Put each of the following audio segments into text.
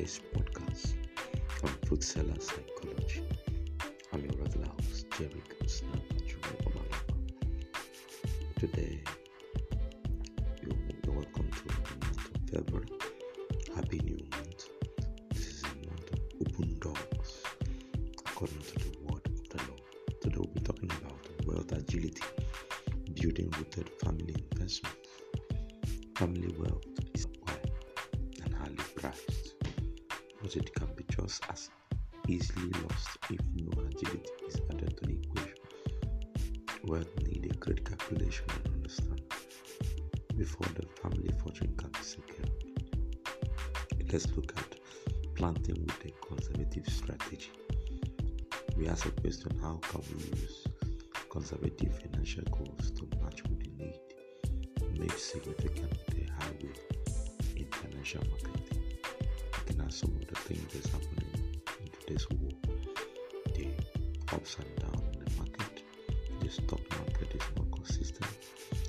today's podcast on Food Seller Psychology. I'm your regular host, Jerry Snap Today, you're, welcome to the month of February. Happy New Month. This is a month of open doors, according to the word of the Lord. Today, we'll be talking about wealth agility, building rooted family investment. Family wealth is acquired and highly prized, but it can be just as easily lost if no agility is added to the equation. Wealth need a great calculation and understanding before the family fortune can be secured. Let's look at planting with a conservative strategy. We ask a question how can we use conservative financial goals to match with the need, to make significant the highway in financial marketing. At some of the things that's happening in today's world, the ups and downs in the market, the stock market is not consistent.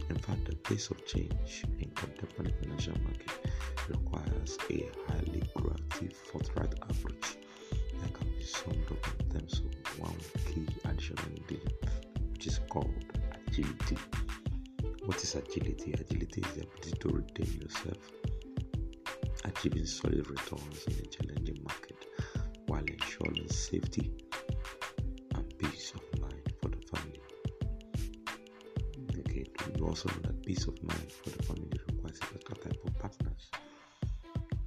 In fact, the pace of change in contemporary financial market requires a highly proactive, forthright approach that can be summed up in terms of one key additional ingredient, which is called agility. What is agility? Agility is the ability to retain yourself, achieving solid returns in a challenging market while ensuring safety and peace of mind for the family. Okay, you also know that peace of mind for the family requires a particular type of partners.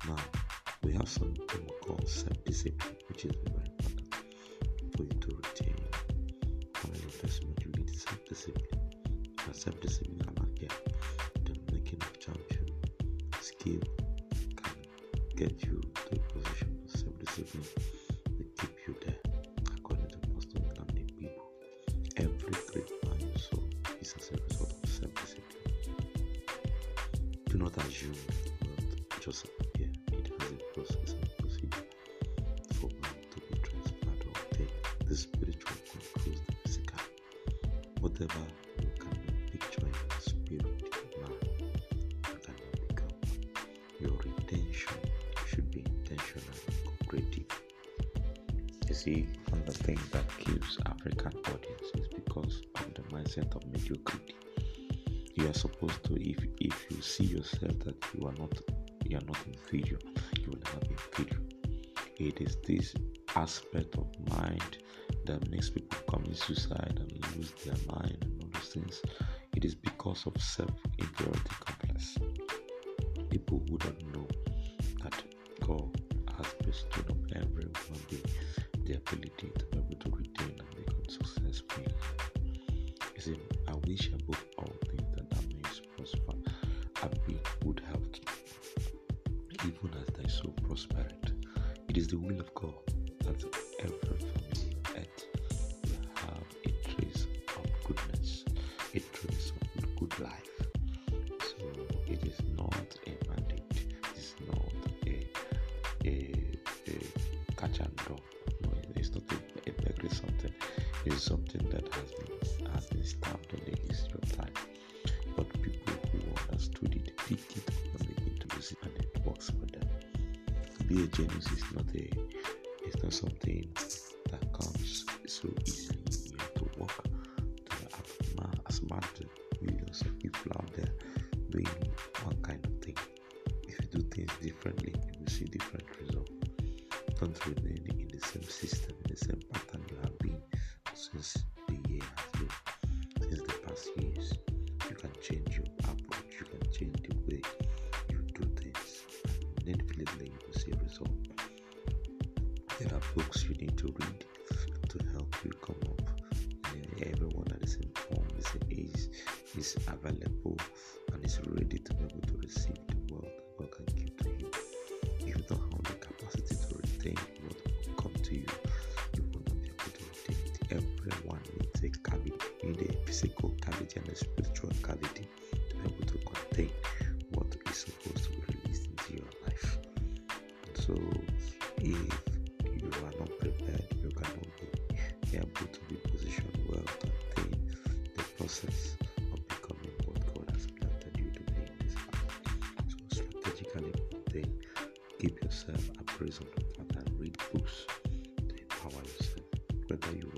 Now, we have something called self-discipline, which is very get you to a position of self-discipline will keep you there according to Pastor Nnamdi people. Every great man you saw is as a result of self-discipline. Do not assume that just appear. It has a process and procedure for wealth to be transferred or obtained. The spiritual controls the physical. Whatever see, one of the things that kills African audiences because of the mindset of mediocrity. You are supposed to, if if you see yourself that you are not you are not inferior, you will never be inferior. It is this aspect of mind that makes people commit suicide and lose their mind and all those things. It is because of self-inferiority complex. People who don't know that God has bestowed on every human being the ability to be able to retain and become successful. in life. You see, I wish above all things that thou mayest prosper and be good health, even as thy soul prospereth. It is the will of God that every family on will have a trace of goodness, a trace of good life. So it is not a mandate, it is not a, a catch and drop. Is something that has been has been stamped in the history of time. But people who understood it picked it and began to use it, and it works for them. To be a genius is not a it's not something that comes so easily. You have to work to as smart millions of people out there doing one kind of thing. If you do things differently, you will see different results. Don't remain in the same system, in the same pattern have since the year has been, since the past years. You can change your approach, you can change the way you do things, and definitely you will see a result. There are books you need to read to help you come up. Everyone that is informed is, is, is available and is ready to be able to receive the wealth physical and a spiritual cavity to be able to contain what is supposed to be released into your life. So if you are not prepared, you cannot be able to be positioned well to the process of becoming what God has planted you to be. So strategically, then keep yourself emphasis on the fact that read books to empower yourself. Whether you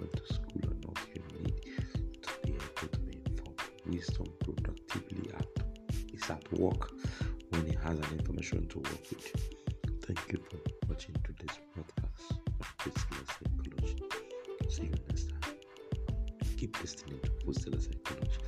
work when he has an information to work with. Thank you for watching today's podcast of Foodstellar Psychology. See you next time. Keep listening to Foodstellar Psychology